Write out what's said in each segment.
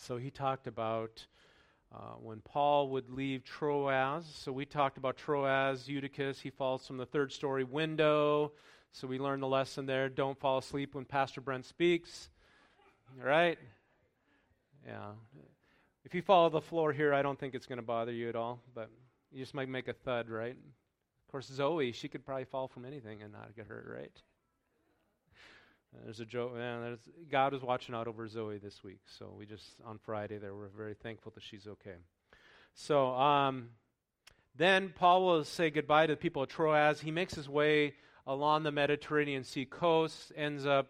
So he talked about uh, when Paul would leave Troas. So we talked about Troas, Eutychus. He falls from the third story window. So we learned the lesson there. Don't fall asleep when Pastor Brent speaks. All right? Yeah. If you follow the floor here, I don't think it's going to bother you at all, but you just might make a thud, right? Of course, Zoe, she could probably fall from anything and not get hurt, right? There's a joke. Man, God is watching out over Zoe this week. So we just on Friday there, we're very thankful that she's okay. So um, then Paul will say goodbye to the people of Troas. He makes his way along the Mediterranean Sea coast, ends up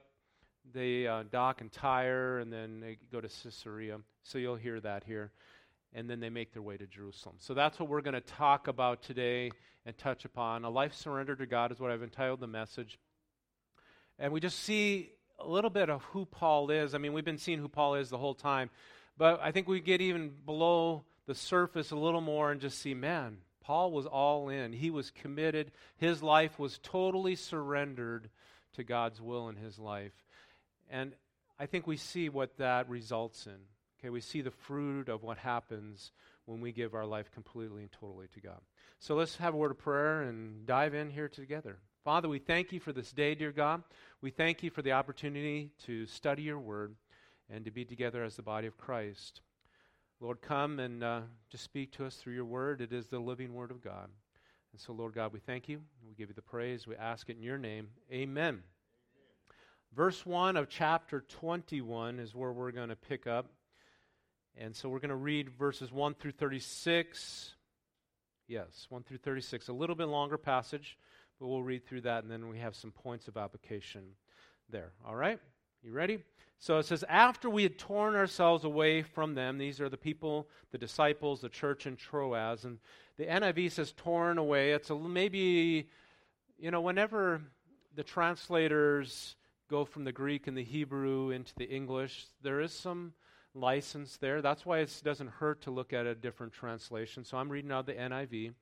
they uh, dock in Tyre, and then they go to Caesarea. So you'll hear that here. And then they make their way to Jerusalem. So that's what we're going to talk about today and touch upon. A life surrendered to God is what I've entitled the message. And we just see a little bit of who Paul is. I mean, we've been seeing who Paul is the whole time, but I think we get even below the surface a little more and just see, man, Paul was all in. He was committed. His life was totally surrendered to God's will in his life. And I think we see what that results in. Okay, we see the fruit of what happens when we give our life completely and totally to God. So let's have a word of prayer and dive in here together. Father, we thank you for this day, dear God. We thank you for the opportunity to study your word and to be together as the body of Christ. Lord, come and uh, just speak to us through your word. It is the living word of God. And so, Lord God, we thank you. We give you the praise. We ask it in your name. Amen. Amen. Verse 1 of chapter 21 is where we're going to pick up. And so we're going to read verses 1 through 36. Yes, 1 through 36. A little bit longer passage. But we'll read through that and then we have some points of application there. All right? You ready? So it says, After we had torn ourselves away from them, these are the people, the disciples, the church in Troas. And the NIV says torn away. It's a, maybe, you know, whenever the translators go from the Greek and the Hebrew into the English, there is some license there. That's why it doesn't hurt to look at a different translation. So I'm reading out the NIV.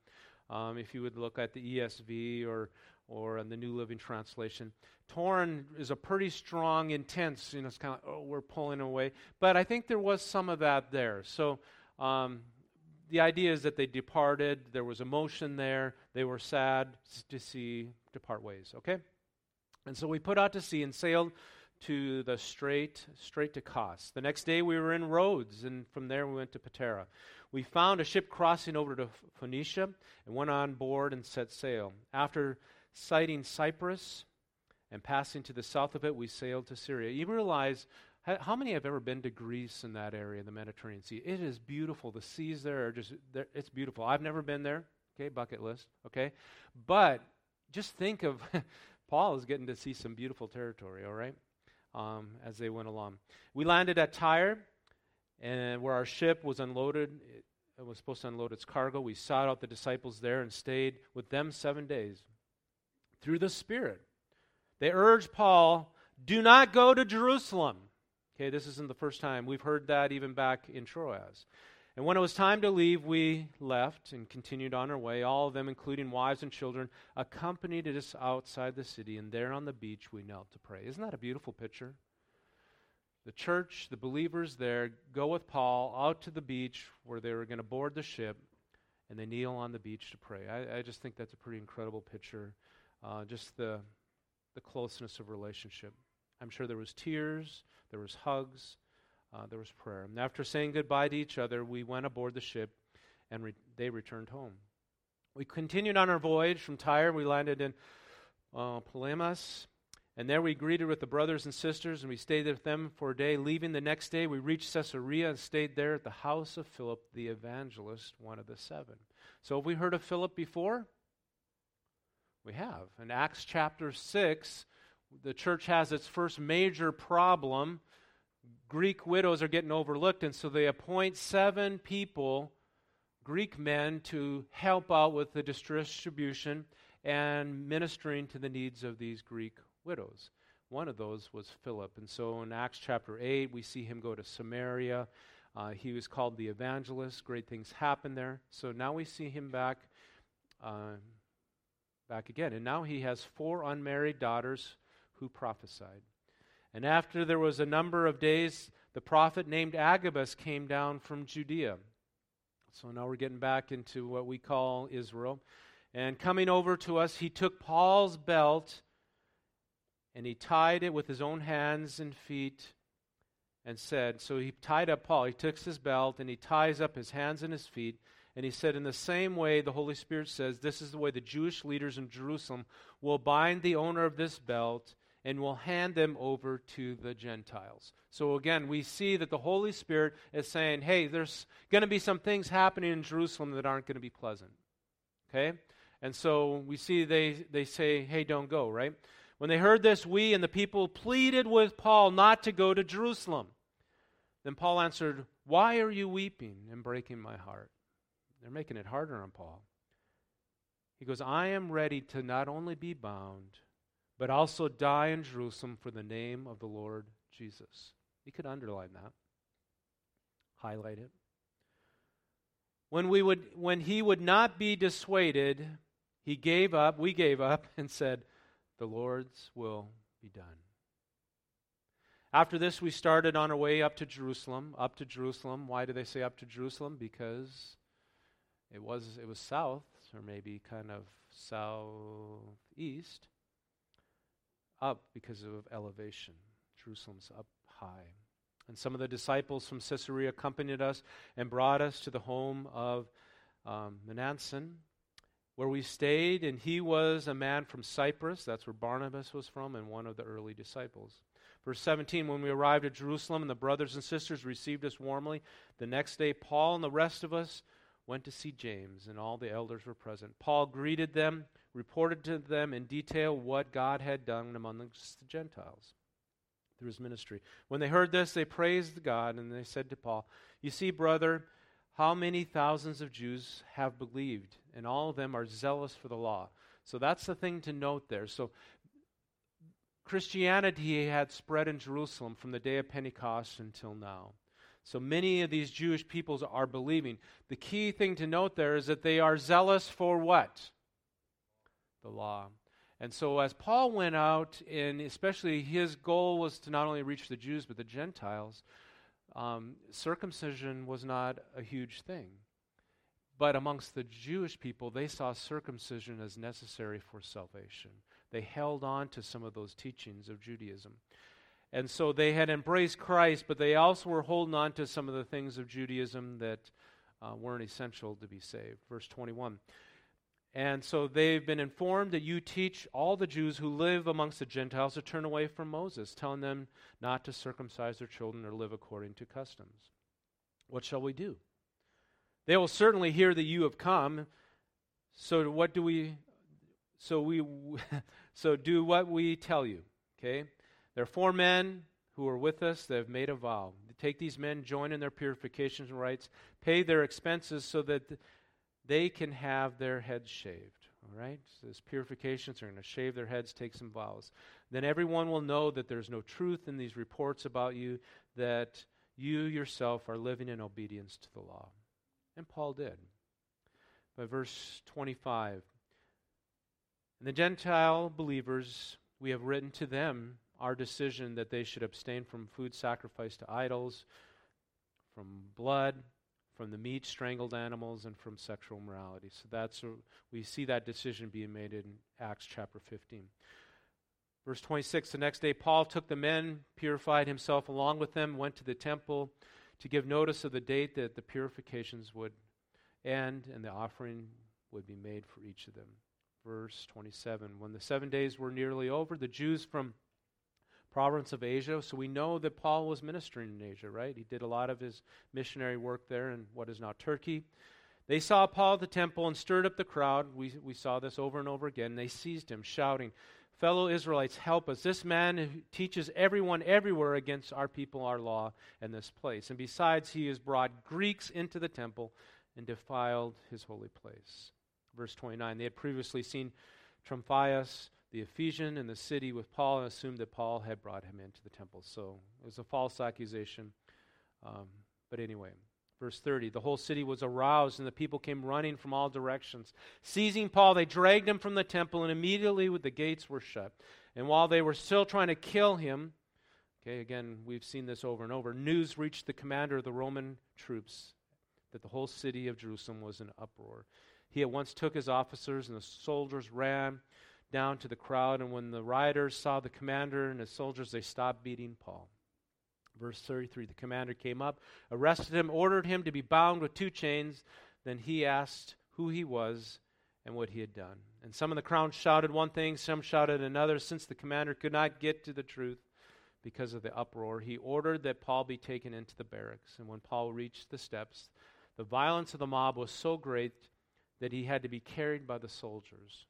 Um, if you would look at the ESV or or in the New Living Translation, torn is a pretty strong, intense. You know, it's kind of oh, we're pulling away. But I think there was some of that there. So um, the idea is that they departed. There was emotion there. They were sad to see depart ways. Okay, and so we put out to sea and sailed to the strait, straight to Kos. The next day we were in Rhodes, and from there we went to Patara we found a ship crossing over to Phoenicia and went on board and set sail. After sighting Cyprus and passing to the south of it, we sailed to Syria. You realize how many have ever been to Greece in that area, the Mediterranean Sea? It is beautiful. The seas there are just, it's beautiful. I've never been there. Okay, bucket list. Okay. But just think of Paul is getting to see some beautiful territory, all right, um, as they went along. We landed at Tyre and where our ship was unloaded, it was supposed to unload its cargo. We sought out the disciples there and stayed with them seven days. Through the Spirit, they urged Paul, do not go to Jerusalem. Okay, this isn't the first time. We've heard that even back in Troas. And when it was time to leave, we left and continued on our way. All of them, including wives and children, accompanied us outside the city, and there on the beach we knelt to pray. Isn't that a beautiful picture? The church, the believers there, go with Paul out to the beach where they were going to board the ship, and they kneel on the beach to pray. I, I just think that's a pretty incredible picture. Uh, just the the closeness of relationship. I'm sure there was tears, there was hugs, uh, there was prayer. And after saying goodbye to each other, we went aboard the ship, and re- they returned home. We continued on our voyage from Tyre. We landed in uh, Ptolemais, and there we greeted with the brothers and sisters, and we stayed with them for a day. Leaving the next day, we reached Caesarea and stayed there at the house of Philip the evangelist, one of the seven. So, have we heard of Philip before? We have. In Acts chapter 6, the church has its first major problem. Greek widows are getting overlooked, and so they appoint seven people, Greek men, to help out with the distribution and ministering to the needs of these Greek widows. One of those was Philip. And so in Acts chapter 8, we see him go to Samaria. Uh, he was called the evangelist. Great things happened there. So now we see him back, uh, back again. And now he has four unmarried daughters who prophesied. And after there was a number of days, the prophet named Agabus came down from Judea. So now we're getting back into what we call Israel. And coming over to us, he took Paul's belt and he tied it with his own hands and feet and said, So he tied up Paul. He took his belt and he ties up his hands and his feet. And he said, In the same way, the Holy Spirit says, This is the way the Jewish leaders in Jerusalem will bind the owner of this belt and will hand them over to the Gentiles. So again, we see that the Holy Spirit is saying, Hey, there's going to be some things happening in Jerusalem that aren't going to be pleasant. Okay? And so we see they, they say, Hey, don't go, right? When they heard this, we and the people pleaded with Paul not to go to Jerusalem. Then Paul answered, Why are you weeping and breaking my heart? They're making it harder on Paul. He goes, I am ready to not only be bound, but also die in Jerusalem for the name of the Lord Jesus. You could underline that, highlight it. When, we would, when he would not be dissuaded, he gave up, we gave up, and said, The Lord's will be done. After this, we started on our way up to Jerusalem. Up to Jerusalem. Why do they say up to Jerusalem? Because it was it was south, or maybe kind of southeast. Up because of elevation. Jerusalem's up high. And some of the disciples from Caesarea accompanied us and brought us to the home of um, where we stayed. And he was a man from Cyprus. That's where Barnabas was from, and one of the early disciples. Verse 17 When we arrived at Jerusalem and the brothers and sisters received us warmly, the next day Paul and the rest of us went to see James, and all the elders were present. Paul greeted them, reported to them in detail what God had done among the Gentiles through his ministry. When they heard this, they praised God, and they said to Paul, You see, brother, how many thousands of Jews have believed, and all of them are zealous for the law. So that's the thing to note there. So Christianity had spread in Jerusalem from the day of Pentecost until now. So many of these Jewish peoples are believing. The key thing to note there is that they are zealous for what? The law. And so as Paul went out, and especially his goal was to not only reach the Jews but the Gentiles, um, circumcision was not a huge thing. But amongst the Jewish people, they saw circumcision as necessary for salvation. They held on to some of those teachings of Judaism. And so they had embraced Christ, but they also were holding on to some of the things of Judaism that uh, weren't essential to be saved. Verse 21. And so they've been informed that you teach all the Jews who live amongst the Gentiles to turn away from Moses, telling them not to circumcise their children or live according to customs. What shall we do? They will certainly hear that you have come. So what do we so we so do what we tell you, okay? There are four men who are with us that have made a vow. Take these men, join in their purification and rites, pay their expenses so that they can have their heads shaved. All right? So this purifications are going to shave their heads, take some vows. Then everyone will know that there's no truth in these reports about you, that you yourself are living in obedience to the law. And Paul did. By verse 25, and the Gentile believers, we have written to them our decision that they should abstain from food sacrificed to idols, from blood, from the meat strangled animals, and from sexual morality. So that's a, we see that decision being made in Acts chapter 15. Verse 26 The next day, Paul took the men, purified himself along with them, went to the temple to give notice of the date that the purifications would end and the offering would be made for each of them. Verse 27 When the seven days were nearly over, the Jews from province of Asia. So we know that Paul was ministering in Asia, right? He did a lot of his missionary work there in what is now Turkey. They saw Paul at the temple and stirred up the crowd. We, we saw this over and over again. They seized him, shouting, Fellow Israelites, help us. This man teaches everyone everywhere against our people, our law, and this place. And besides, he has brought Greeks into the temple and defiled his holy place. Verse 29 They had previously seen Trophimus the Ephesian in the city with Paul and assumed that Paul had brought him into the temple. So it was a false accusation. Um, but anyway, verse 30 the whole city was aroused, and the people came running from all directions. Seizing Paul, they dragged him from the temple, and immediately the gates were shut. And while they were still trying to kill him, Okay, again, we've seen this over and over. News reached the commander of the Roman troops that the whole city of Jerusalem was in uproar. He at once took his officers, and the soldiers ran down to the crowd. And when the rioters saw the commander and his soldiers, they stopped beating Paul. Verse 33 The commander came up, arrested him, ordered him to be bound with two chains. Then he asked who he was and what he had done. And some of the crowd shouted one thing, some shouted another. Since the commander could not get to the truth because of the uproar, he ordered that Paul be taken into the barracks. And when Paul reached the steps, the violence of the mob was so great that he had to be carried by the soldiers.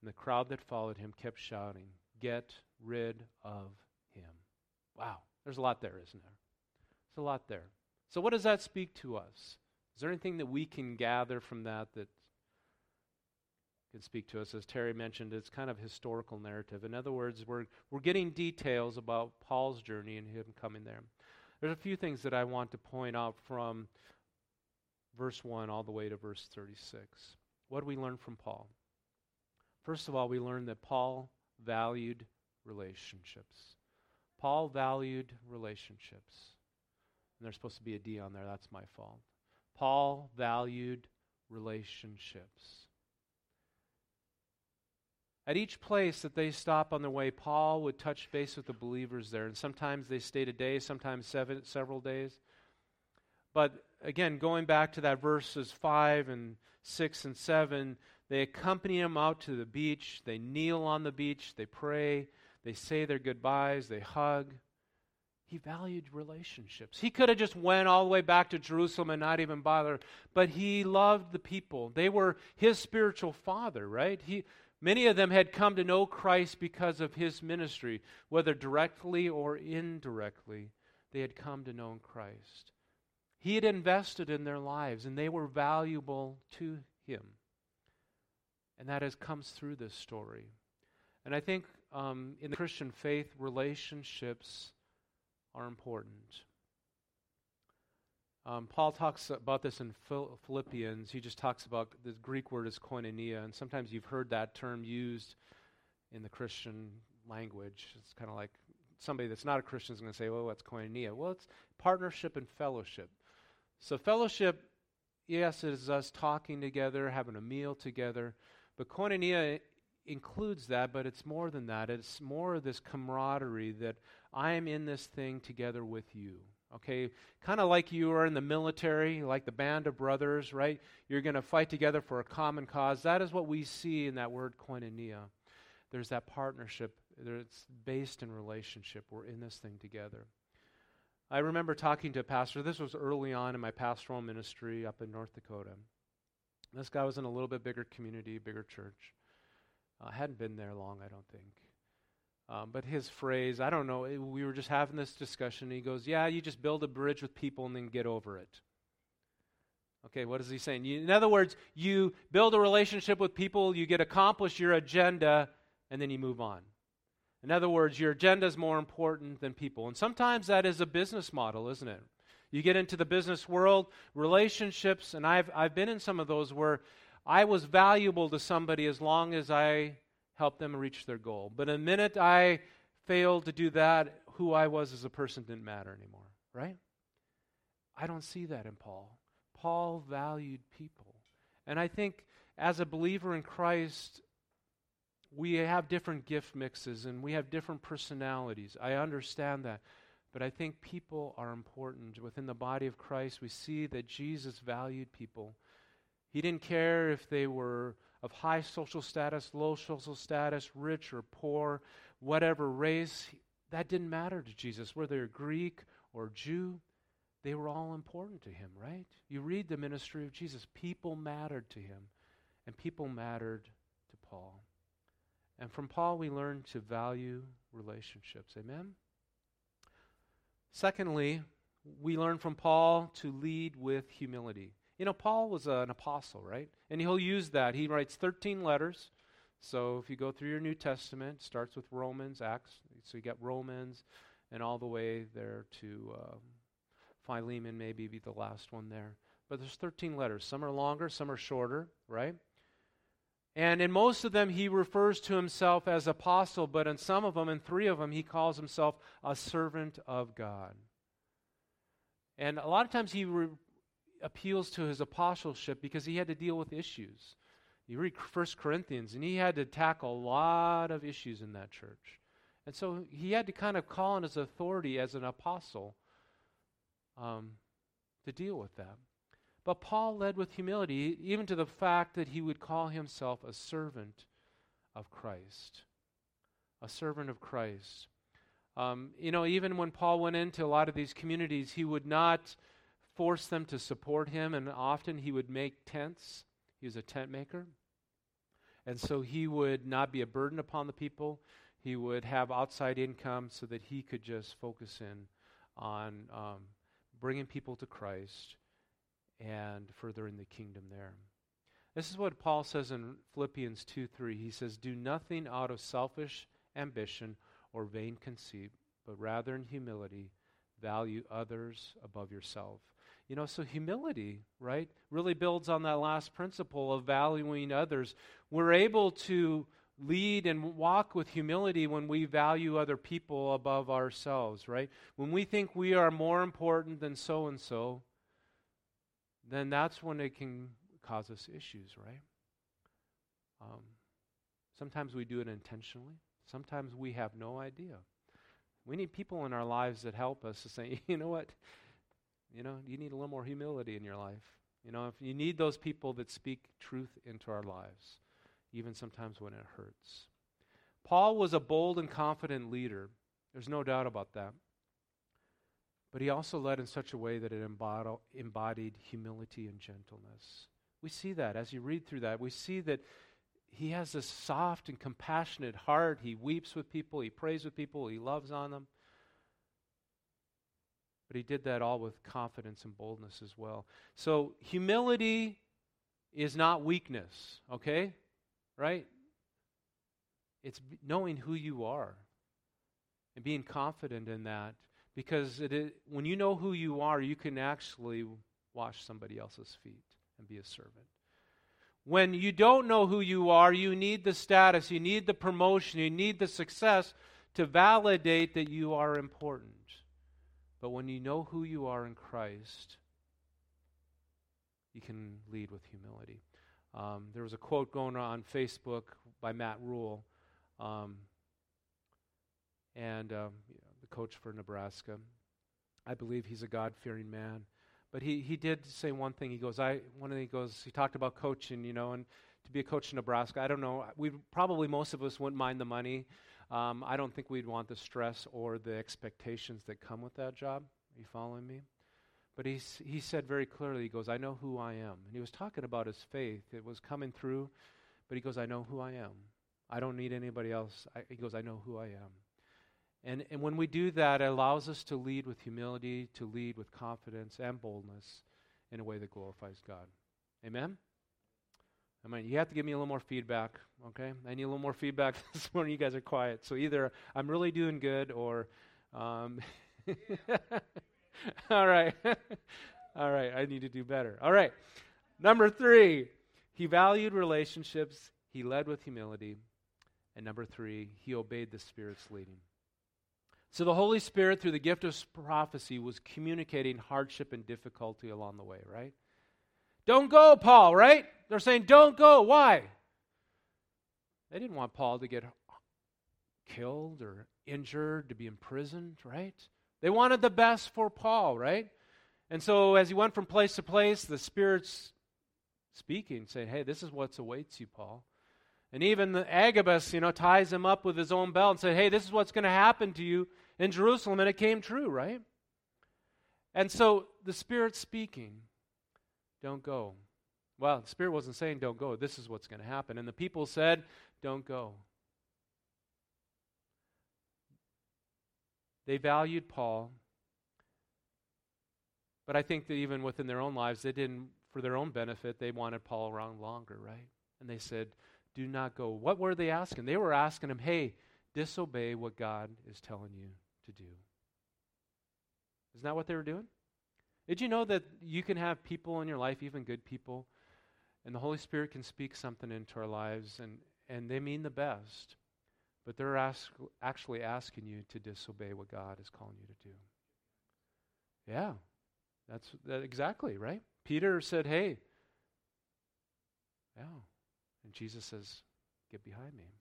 And the crowd that followed him kept shouting, Get rid of him. Wow, there's a lot there, isn't there? There's a lot there. So, what does that speak to us? Is there anything that we can gather from that that can speak to us? As Terry mentioned, it's kind of historical narrative. In other words, we're, we're getting details about Paul's journey and him coming there. There's a few things that I want to point out from verse 1 all the way to verse 36. What do we learn from Paul? First of all, we learn that Paul valued relationships. Paul valued relationships. And there's supposed to be a D on there. That's my fault. Paul valued relationships. At each place that they stop on their way, Paul would touch base with the believers there. And sometimes they stayed a day, sometimes seven, several days. But again, going back to that verses 5 and 6 and 7, they accompany him out to the beach. They kneel on the beach. They pray. They say their goodbyes. They hug. He valued relationships. He could have just went all the way back to Jerusalem and not even bother, but he loved the people. They were his spiritual father, right? He many of them had come to know Christ because of his ministry, whether directly or indirectly. They had come to know Christ. He had invested in their lives and they were valuable to him. And that has comes through this story. And I think um, in the Christian faith, relationships are important. Um, Paul talks about this in Philippians. He just talks about the Greek word is koinonia, and sometimes you've heard that term used in the Christian language. It's kind of like somebody that's not a Christian is going to say, well, what's koinonia? Well, it's partnership and fellowship. So, fellowship, yes, it is us talking together, having a meal together, but koinonia includes that, but it's more than that. It's more of this camaraderie that I am in this thing together with you. Okay, kind of like you are in the military, like the band of brothers, right? You're going to fight together for a common cause. That is what we see in that word koinonia. There's that partnership. It's based in relationship. We're in this thing together. I remember talking to a pastor. This was early on in my pastoral ministry up in North Dakota. This guy was in a little bit bigger community, bigger church. Uh, hadn't been there long, I don't think. Um, but his phrase, I don't know, it, we were just having this discussion. he goes, Yeah, you just build a bridge with people and then get over it. Okay, what is he saying? You, in other words, you build a relationship with people, you get accomplished your agenda, and then you move on. In other words, your agenda is more important than people. And sometimes that is a business model, isn't it? You get into the business world, relationships, and I've, I've been in some of those where I was valuable to somebody as long as I helped them reach their goal. But the minute I failed to do that, who I was as a person didn't matter anymore, right? I don't see that in Paul. Paul valued people. And I think as a believer in Christ, we have different gift mixes and we have different personalities. I understand that. But I think people are important. Within the body of Christ, we see that Jesus valued people. He didn't care if they were of high social status, low social status, rich or poor, whatever race. That didn't matter to Jesus. Whether they're Greek or Jew, they were all important to him, right? You read the ministry of Jesus. People mattered to him, and people mattered to Paul. And from Paul, we learn to value relationships. Amen? Secondly, we learn from Paul to lead with humility. You know, Paul was an apostle, right? And he'll use that. He writes 13 letters. So if you go through your New Testament, starts with Romans, Acts. So you got Romans, and all the way there to um, Philemon, maybe be the last one there. But there's 13 letters. Some are longer, some are shorter, right? And in most of them, he refers to himself as apostle, but in some of them, in three of them, he calls himself a servant of God. And a lot of times he re- appeals to his apostleship because he had to deal with issues. You read 1 Corinthians, and he had to tackle a lot of issues in that church. And so he had to kind of call on his authority as an apostle um, to deal with that. But Paul led with humility, even to the fact that he would call himself a servant of Christ. A servant of Christ. Um, you know, even when Paul went into a lot of these communities, he would not force them to support him, and often he would make tents. He was a tent maker. And so he would not be a burden upon the people. He would have outside income so that he could just focus in on um, bringing people to Christ and furthering the kingdom there. This is what Paul says in Philippians 2 3. He says, Do nothing out of selfish ambition or vain conceit, but rather in humility value others above yourself. You know, so humility, right, really builds on that last principle of valuing others. We're able to lead and walk with humility when we value other people above ourselves, right? When we think we are more important than so and so, then that's when it can cause us issues, right? Um, sometimes we do it intentionally, sometimes we have no idea. We need people in our lives that help us to say, you know what? You know, you need a little more humility in your life. You know, if you need those people that speak truth into our lives, even sometimes when it hurts. Paul was a bold and confident leader. There's no doubt about that. But he also led in such a way that it embodied humility and gentleness. We see that as you read through that. We see that he has this soft and compassionate heart. He weeps with people, he prays with people, he loves on them. But he did that all with confidence and boldness as well. So, humility is not weakness, okay? Right? It's knowing who you are and being confident in that because when you know who you are, you can actually wash somebody else's feet and be a servant. When you don't know who you are, you need the status, you need the promotion, you need the success to validate that you are important. But when you know who you are in Christ, you can lead with humility. Um, there was a quote going on Facebook by Matt Rhule. um, and um, coach for Nebraska. I believe he's a God fearing man. But he, he did say one thing. He goes, I one he goes, he talked about coaching, you know, and to be a coach in Nebraska, I don't know. We probably most of us wouldn't mind the money. Um, I don't think we'd want the stress or the expectations that come with that job. Are you following me? But he, he said very clearly, he goes, I know who I am. And he was talking about his faith. It was coming through, but he goes, I know who I am. I don't need anybody else. I, he goes, I know who I am. And, and when we do that, it allows us to lead with humility, to lead with confidence and boldness in a way that glorifies God. Amen? I mean, you have to give me a little more feedback, okay? I need a little more feedback this morning. You guys are quiet. So either I'm really doing good or. Um, all right. all right. I need to do better. All right. Number three, he valued relationships, he led with humility. And number three, he obeyed the Spirit's leading. So the Holy Spirit, through the gift of prophecy, was communicating hardship and difficulty along the way, right? Don't go, Paul, right? They're saying, don't go. Why? They didn't want Paul to get killed or injured, to be imprisoned, right? They wanted the best for Paul, right? And so as he went from place to place, the Spirit's speaking, saying, hey, this is what awaits you, Paul. And even Agabus, you know, ties him up with his own belt and said, hey, this is what's going to happen to you in Jerusalem. And it came true, right? And so the Spirit's speaking, don't go. Well, the Spirit wasn't saying don't go. This is what's going to happen. And the people said, don't go. They valued Paul. But I think that even within their own lives, they didn't, for their own benefit, they wanted Paul around longer, right? And they said, do not go. What were they asking? They were asking him, hey, disobey what God is telling you to do. Isn't that what they were doing? Did you know that you can have people in your life, even good people, And the Holy Spirit can speak something into our lives, and, and they mean the best, but they're ask, actually asking you to disobey what God is calling you to do. Yeah, that's that exactly, right? Peter said, Hey, yeah. And Jesus says, Get behind me.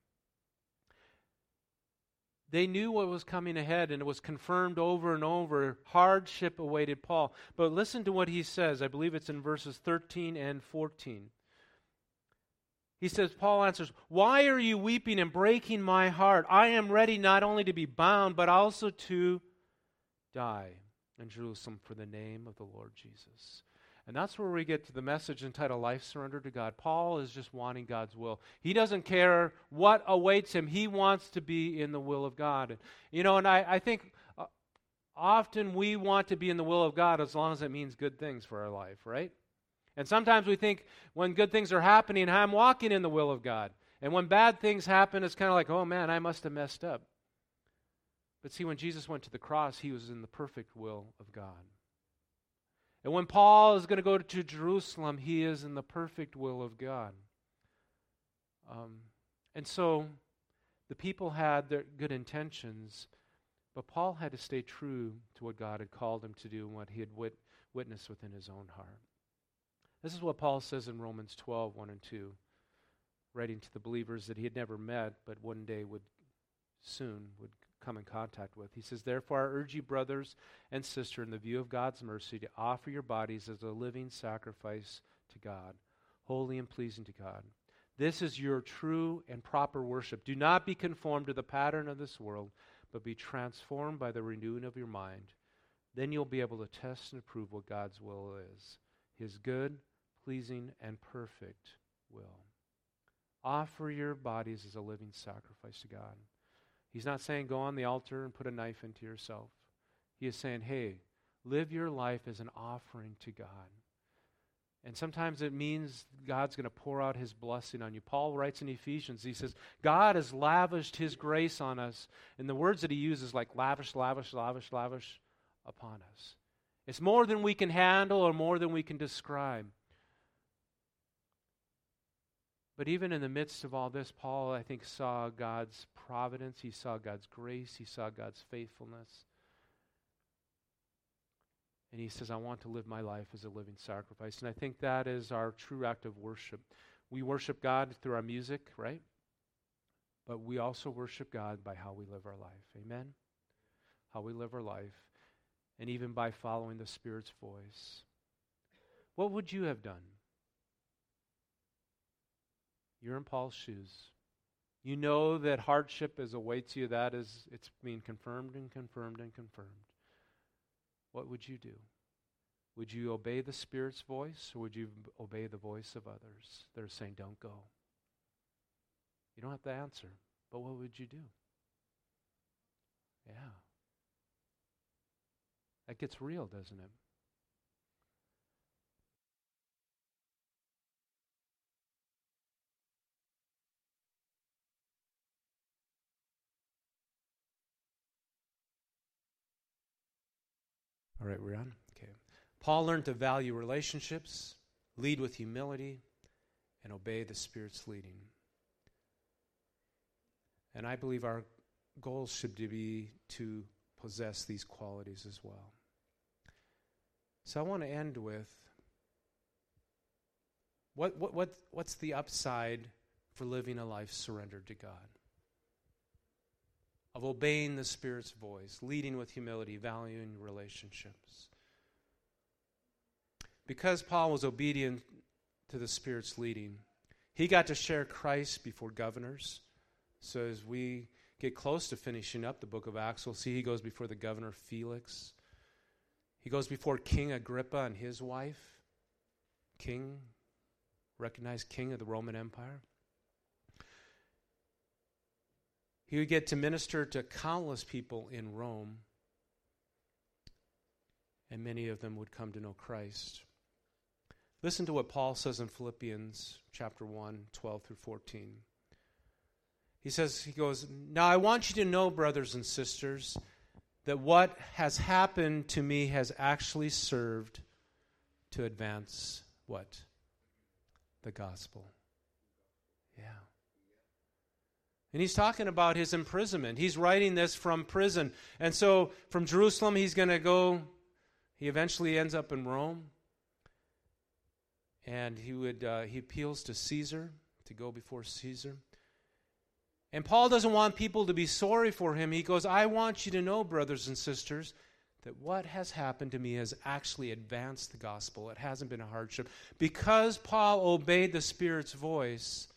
They knew what was coming ahead, and it was confirmed over and over. Hardship awaited Paul. But listen to what he says. I believe it's in verses 13 and 14. He says, Paul answers, Why are you weeping and breaking my heart? I am ready not only to be bound, but also to die in Jerusalem for the name of the Lord Jesus. And that's where we get to the message entitled Life Surrender to God. Paul is just wanting God's will. He doesn't care what awaits him, he wants to be in the will of God. You know, and I, I think uh, often we want to be in the will of God as long as it means good things for our life, right? And sometimes we think when good things are happening, I'm walking in the will of God. And when bad things happen, it's kind of like, oh man, I must have messed up. But see, when Jesus went to the cross, he was in the perfect will of God. And when Paul is going to go to Jerusalem, he is in the perfect will of God. Um, and so the people had their good intentions, but Paul had to stay true to what God had called him to do and what he had wit- witnessed within his own heart. This is what Paul says in Romans 12, 1 and 2, writing to the believers that he had never met, but one day would soon would come in contact with. He says, Therefore, I urge you, brothers and sisters, in the view of God's mercy, to offer your bodies as a living sacrifice to God, holy and pleasing to God. This is your true and proper worship. Do not be conformed to the pattern of this world, but be transformed by the renewing of your mind. Then you'll be able to test and approve what God's will is his good, pleasing, and perfect will. Offer your bodies as a living sacrifice to God. He's not saying go on the altar and put a knife into yourself. He is saying, hey, live your life as an offering to God. And sometimes it means God's going to pour out his blessing on you. Paul writes in Ephesians, he says, God has lavished his grace on us. And the words that he uses, like lavish, lavish, lavish, lavish upon us. It's more than we can handle or more than we can describe. But even in the midst of all this, Paul, I think, saw God's providence, he saw God's grace, he saw God's faithfulness. And he says, I want to live my life as a living sacrifice. And I think that is our true act of worship. We worship God through our music, right? But we also worship God by how we live our life. Amen? How we live our life. And even by following the Spirit's voice. What would you have done? You're in Paul's shoes. You know that hardship is awaits you. That is, it's being confirmed and confirmed and confirmed. What would you do? Would you obey the Spirit's voice or would you obey the voice of others that are saying, don't go? You don't have to answer, but what would you do? Yeah. That gets real, doesn't it? All right, we're on? Okay. Paul learned to value relationships, lead with humility, and obey the Spirit's leading. And I believe our goal should be to possess these qualities as well. So I want to end with what, what, what, what's the upside for living a life surrendered to God? Of obeying the Spirit's voice, leading with humility, valuing relationships. Because Paul was obedient to the Spirit's leading, he got to share Christ before governors. So as we get close to finishing up the book of Acts, we'll see he goes before the governor Felix. He goes before King Agrippa and his wife, king, recognized king of the Roman Empire. He would get to minister to countless people in Rome, and many of them would come to know Christ. Listen to what Paul says in Philippians chapter 1, 12 through 14. He says, he goes, Now I want you to know, brothers and sisters, that what has happened to me has actually served to advance what? the gospel. Yeah. And he's talking about his imprisonment. He's writing this from prison. And so from Jerusalem, he's going to go, he eventually ends up in Rome. And he would uh, he appeals to Caesar to go before Caesar. And Paul doesn't want people to be sorry for him. He goes, I want you to know, brothers and sisters, that what has happened to me has actually advanced the gospel. It hasn't been a hardship. Because Paul obeyed the Spirit's voice,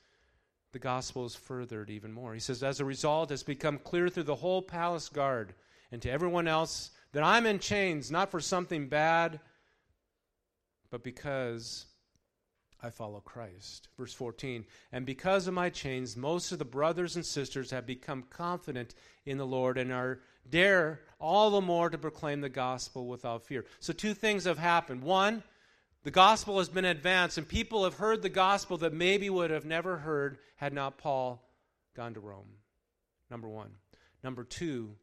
the gospel is furthered even more. He says, As a result, it's become clear through the whole palace guard and to everyone else that I'm in chains, not for something bad, but because I follow Christ. Verse 14, and because of my chains, most of the brothers and sisters have become confident in the Lord and are dare all the more to proclaim the gospel without fear. So, two things have happened. One, the gospel has been advanced, and people have heard the gospel that maybe would have never heard had not Paul gone to Rome. Number one. Number two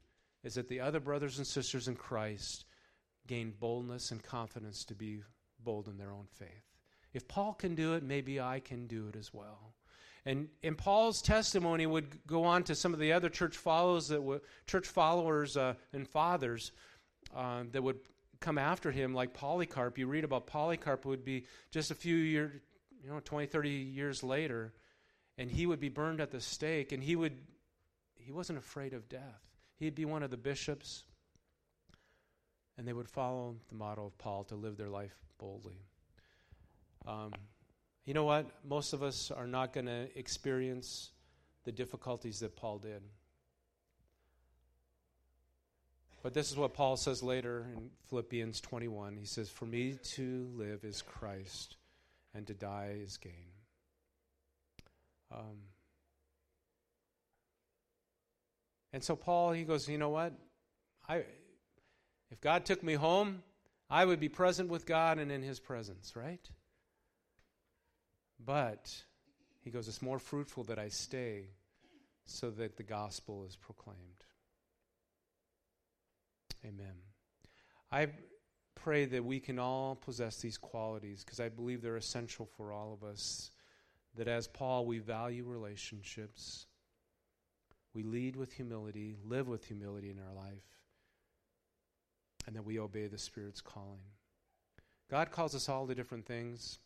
is that the other brothers and sisters in Christ gained boldness and confidence to be bold in their own faith. If Paul can do it, maybe I can do it as well. And, and Paul's testimony would go on to some of the other church followers that would, church followers uh, and fathers uh, that would come after him, like Polycarp. You read about Polycarp would be just a few years, you know, 20, 30 years later, and he would be burned at the stake, and he would, he wasn't afraid of death. He'd be one of the bishops, and they would follow the model of Paul to live their life boldly. Um, you know what? Most of us are not going to experience the difficulties that Paul did. But this is what Paul says later in Philippians 21. He says, For me to live is Christ, and to die is gain. Um, and so Paul, he goes, You know what? I, if God took me home, I would be present with God and in his presence, right? But he goes, It's more fruitful that I stay so that the gospel is proclaimed. Amen. I pray that we can all possess these qualities because I believe they're essential for all of us. That as Paul, we value relationships, we lead with humility, live with humility in our life, and that we obey the Spirit's calling. God calls us all to different things.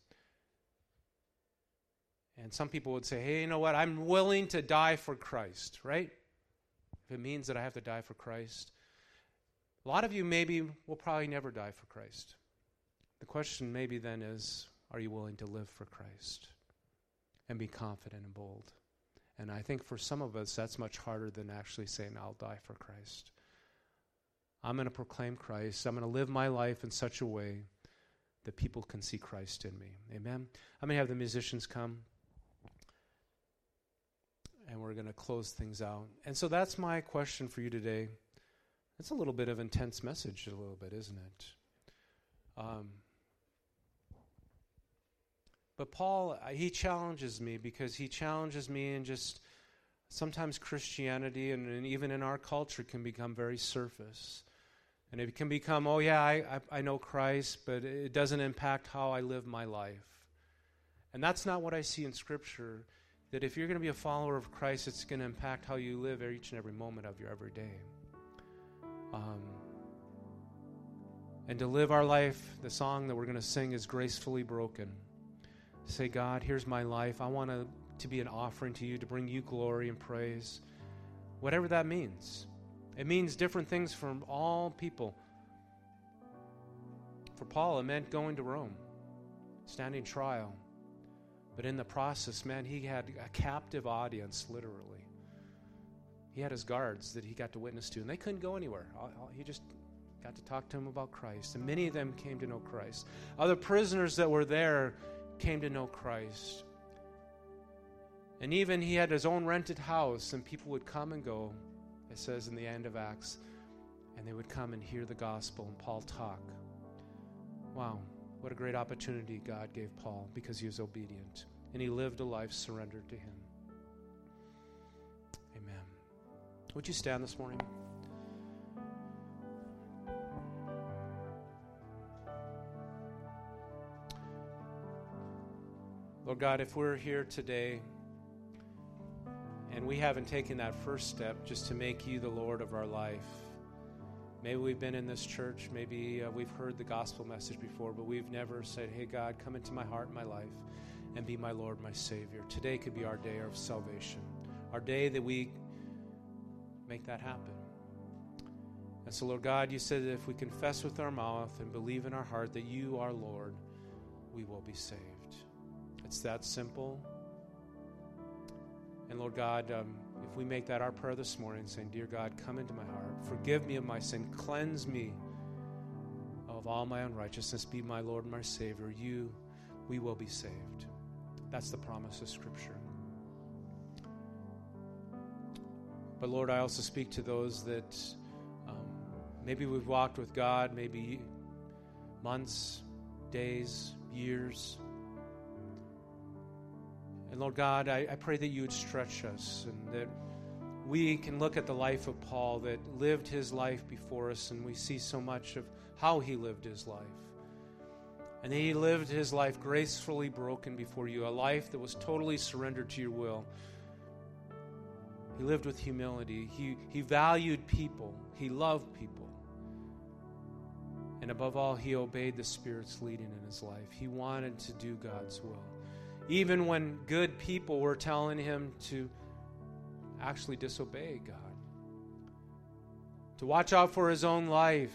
And some people would say, hey, you know what? I'm willing to die for Christ, right? If it means that I have to die for Christ. A lot of you maybe will probably never die for Christ. The question maybe then is are you willing to live for Christ and be confident and bold? And I think for some of us, that's much harder than actually saying, I'll die for Christ. I'm going to proclaim Christ. I'm going to live my life in such a way that people can see Christ in me. Amen. I'm going to have the musicians come and we're going to close things out. And so that's my question for you today. It's a little bit of intense message, a little bit, isn't it? Um, but Paul, uh, he challenges me because he challenges me in just sometimes Christianity and, and, even in our culture can become very surface. And it can become, oh, yeah, I, I, I know Christ, but it doesn't impact how I live my life. And that's not what I see in Scripture that if you're going to be a follower of Christ, it's going to impact how you live each and every moment of your everyday. Um, and to live our life, the song that we're going to sing is Gracefully Broken. Say, God, here's my life. I want to, to be an offering to you, to bring you glory and praise. Whatever that means. It means different things from all people. For Paul, it meant going to Rome, standing trial but in the process, man, he had a captive audience, literally. He had his guards that he got to witness to, and they couldn't go anywhere. He just got to talk to him about Christ, and many of them came to know Christ. Other prisoners that were there came to know Christ. And even he had his own rented house, and people would come and go, it says in the end of Acts, and they would come and hear the gospel and Paul talk. Wow. What a great opportunity God gave Paul because he was obedient and he lived a life surrendered to him. Would you stand this morning? Lord God, if we're here today and we haven't taken that first step just to make you the Lord of our life, maybe we've been in this church, maybe uh, we've heard the gospel message before, but we've never said, Hey, God, come into my heart and my life and be my Lord, my Savior. Today could be our day of salvation, our day that we make that happen. And so, Lord God, you said that if we confess with our mouth and believe in our heart that you are Lord, we will be saved. It's that simple. And Lord God, um, if we make that our prayer this morning, saying, Dear God, come into my heart, forgive me of my sin, cleanse me of all my unrighteousness, be my Lord and my Savior, you, we will be saved. That's the promise of Scripture. But Lord, I also speak to those that um, maybe we've walked with God, maybe months, days, years. And Lord God, I, I pray that you would stretch us and that we can look at the life of Paul that lived his life before us and we see so much of how he lived his life. And he lived his life gracefully broken before you, a life that was totally surrendered to your will. He lived with humility. He, he valued people. He loved people. And above all, he obeyed the Spirit's leading in his life. He wanted to do God's will even when good people were telling him to actually disobey God, to watch out for his own life.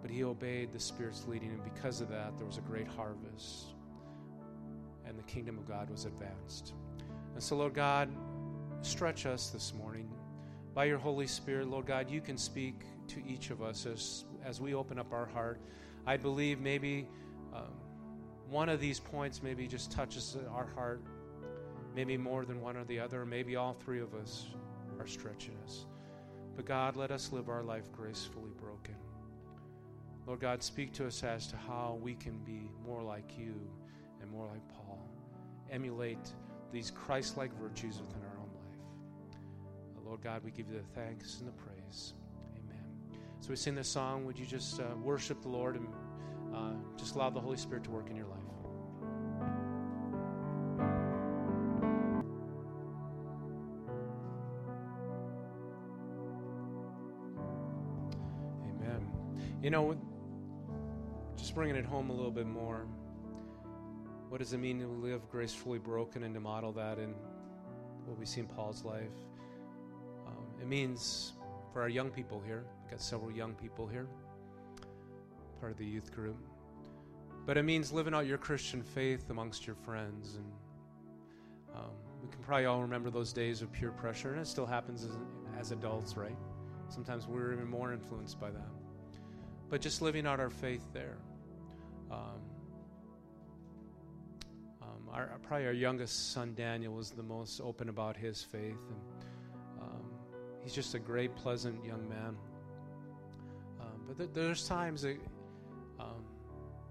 But he obeyed the Spirit's leading, and because of that, there was a great harvest, kingdom of God was advanced. And so, Lord God, stretch us this morning. By your Holy Spirit, Lord God, you can speak to each of us as, as we open up our heart. I believe maybe um, one of these points maybe just touches our heart, maybe more than one or the other, maybe all three of us are stretching us. But God, let us live our life gracefully broken. Lord God, speak to us as to how we can be more like you and more like Paul. Emulate these Christ like virtues within our own life. Lord God, we give you the thanks and the praise. Amen. So we sing this song. Would you just uh, worship the Lord and uh, just allow the Holy Spirit to work in your life. Amen. You know, just bringing it home a little bit more. What does it mean to live gracefully broken and to model that in what we see in Paul's life? Um, it means for our young people here, we've got several young people here part of the youth group. But it means living out your Christian faith amongst your friends. And um, we can probably all remember those days of peer pressure, and it still happens as, as adults, right? Sometimes we're even more influenced by that. But just living out our faith there. Um, um, our, probably our youngest son, Daniel, was the most open about his faith. And um, he's just a great, pleasant young man. Um, but th- there's times um,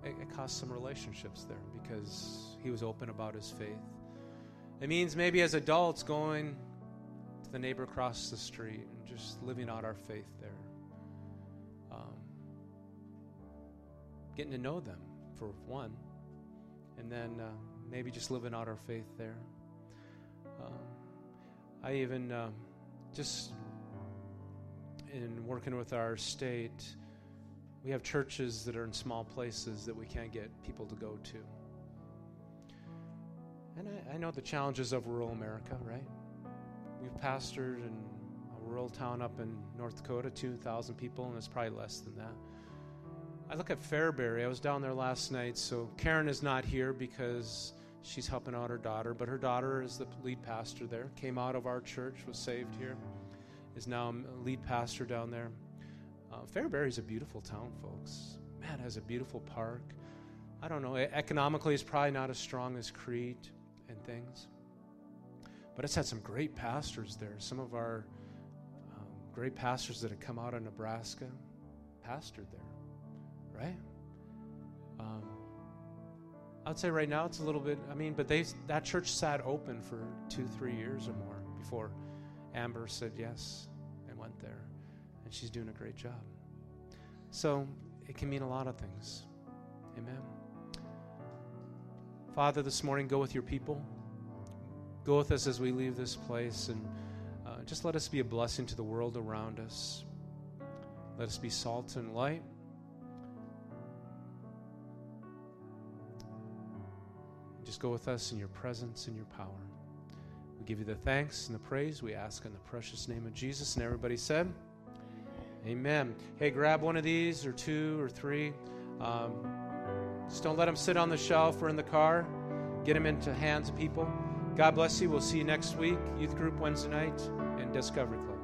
it, it cost some relationships there because he was open about his faith. It means maybe as adults going to the neighbor across the street and just living out our faith there. Getting to know them, for one, and then uh, maybe just living out our faith there. Um, I even um, just in working with our state we have churches that are in small places that we can't get people to go to. And I, I know the challenges of rural America, right? We've pastored in a rural town up in North Dakota, 2,000 people, and it's probably less than that. I look at Fairbury. I was down there last night, so Karen is not here because she's helping out her daughter, but her daughter is the lead pastor there. Came out of our church, was saved here, is now a lead pastor down there. Uh, Fairbury is a beautiful town, folks. Man, it has a beautiful park. I don't know, economically, it's probably not as strong as Crete and things. But it's had some great pastors there. Some of our um, great pastors that have come out of Nebraska pastored there, right? Um, I would say right now it's a little bit, I mean, but they that church sat open for two, three years or more before Amber said yes and went there and she's doing a great job. So it can mean a lot of things. Amen. Father, this morning, go with your people. Go with us as we leave this place and uh, just let us be a blessing to the world around us. Let us be salt and light. Just go with us in your presence and your power. We give you the thanks and the praise. We ask in the precious name of Jesus. And everybody said, Amen. Hey, grab one of these or two or three. Um, just don't let them sit on the shelf or in the car. Get them into hands of people. God bless you. We'll see you next week. Youth group Wednesday night and Discovery Clubs.